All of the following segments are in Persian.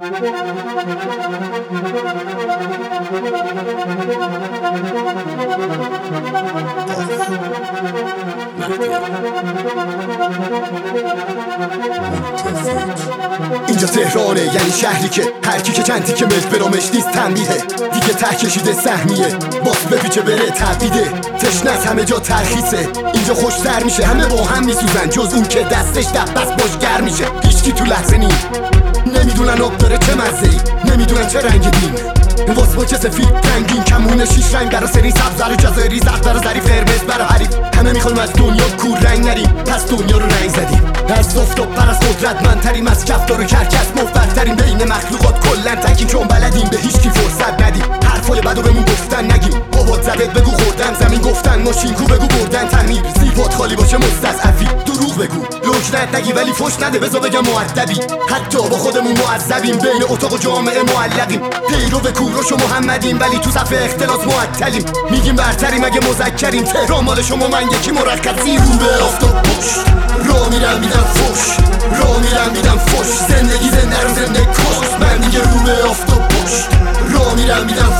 اینجا تهرانه یعنی شهری که هر کی که چند که ملک برامش نیست تنبیهه. دیگه ته کشیده سهمیه. باس بپیچه بره تبیده تشنت همه جا ترخیصه. اینجا خوشتر میشه. همه با هم میسوزن. جز اون که دستش دبست باشگر میشه. هیچکی تو لحظه نیم نمی‌دونن آب چه رنگ دین با چه سفید رنگین؟ کمونه شیش رنگ برا سری سبز رو جزایری زرد برا ظریف قرمز برا حریف همه می‌خوان از دنیا کور رنگ نریم پس دنیا رو رنگ زدیم. از و پر از قدرت تریم از کفتار و کرکس مفترترین بین مخلوقات کلن تکیم چون بلدیم به هیچ کی فرصت ندیم. حرفای بدو بهمون گفتن نگیم. بابات زدت بگو خوردن زمین گفتن ماشین کو بگو بردن تعمیر. زیبات خالی باشه مستضعفی. دروغ بگو. لوک نگی ولی فش نده بزا بگم مؤدبی حتی با خودمون معذبیم بین اتاق و جامعه معلقیم. پیرو به کوروش و محمدیم ولی تو صف اختلاس معطلیم. میگیم برتریم اگه مذکریم. تهران مال شما من یکی مرخصی رو به آفتاب پشت را میرم میدم فش را میرم میدم فش زندگی زنده رو زنده کش من دیگه رو به آفتاب پشت. را میرم میدم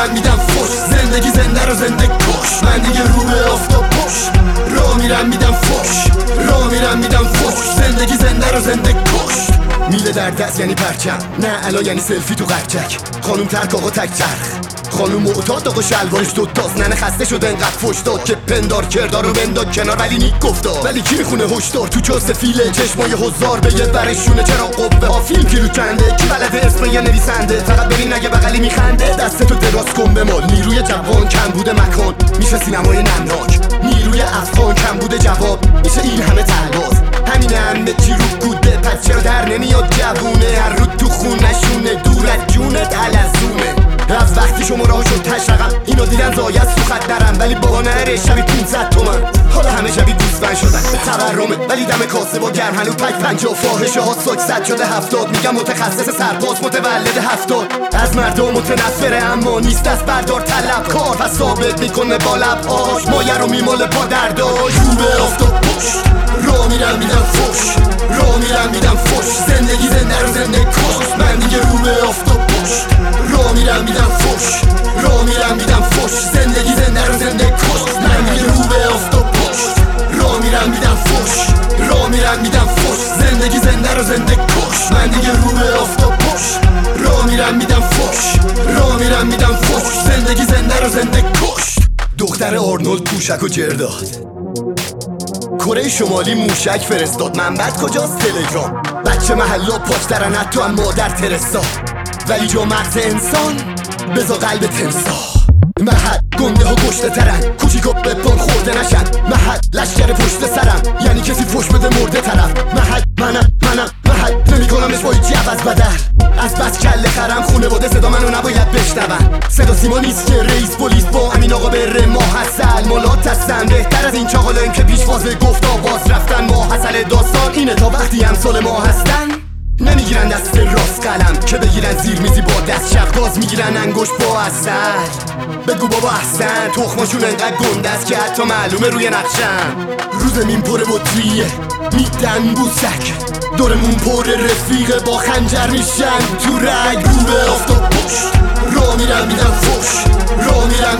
میرم میدم فش زندگی زنده رو زنده کش. من دیگه رو به آفتاب پشت. را میرم میدم فش را میرم میدم فش زندگی زنده رو زنده کش. میله در دست یعنی پرچم. نه الا یعنی سلفی تو قرچک. خانوم ترک آقا تک ترخ. خانوم معتاد آقا شلوارش دوتاست ننه خسته شد انقدر فش داد که پندار کردار رو بنداد کنار. ولی نیک گفتا. ولی کی می‌خونه هشدار؟ تو چاست فیله چشمای هزار به یه برشونه؟ چرا قبه ها فیلم کیلو کنده؟ کی بلده اسم یه نویسنده؟ فقط ببین نگه بغلی میخنده. دستتو دراز کن به مال. نیروی جوان کم بوده مکان. میشه سینمای نمناک. نیروی افغان کم بوده جواب. میشه این همه تلباز همین همه چی رو گوده پس چرا در نمیاد جوونه؟ هر رو تو خونشونه دور از جونت از وقتی شما راه شد تش رقم. اینو دیدن زایت سوخت درم ولی بابا نره شبی 500 تومن. حالا همه شبی دوست شدن. تورمه. ولی دم کاسه با گرم هنو پک پنجا فاحشه ها ساک شده هفتاد. میگم متخصص سرباز متولد هفتاد. از مردم متنفره اما نیست از بردار طلب. کار پس ثابت می‌کنه با لب آش. مایه رو میماله پا درداش رو به میرم میدم فش زندگی زنده رو زنده کش. من دیگه رو به آفتاب پشت. را میرم میدم فش را میرم میدم فش زندگی زنده رو زنده کش. دختر آرنولد پوشک و جرداد. کره شمالی موشک فرستاد. منبت کجاست؟ تلگرام. بچه محلا پاش درن حتی هم مادر ترسا. ولی جا مغز انسان بزا قلب تمسا. گنده ها گشته ترن. به پان خورده نشن. محد لشکر پشت سرم. یعنی کسی پشت بده مرده طرف. محد منم منم محد نمی‌کنم با هیچی عوض بدل از بس کله خرم. خونه بوده صدا منو نباید بشنون. صدا سیما نیست که رئیس پلیس با امین آقا بره. ما حسل مالات هستن. بهتر از این چاقالایم که پیش فاز گفت آواز رفتن. ما حسل داستان. اینه تا وقتی سال ما هستن. نمی‌گیرن دست راست قلم. که بگیرن زیر میزی با دست شب. باز می‌گیرن انگوش با اثر. بگو بابا احسن. تخماشون انقدر گنده است که حتی معلومه روی نقشم. روز مین پر بطریه میدن بوسک دورمون پر رفیقه. با خنجر میشن تو رگ. رو به آفتاب پشت. را میرم میدم فش را میرم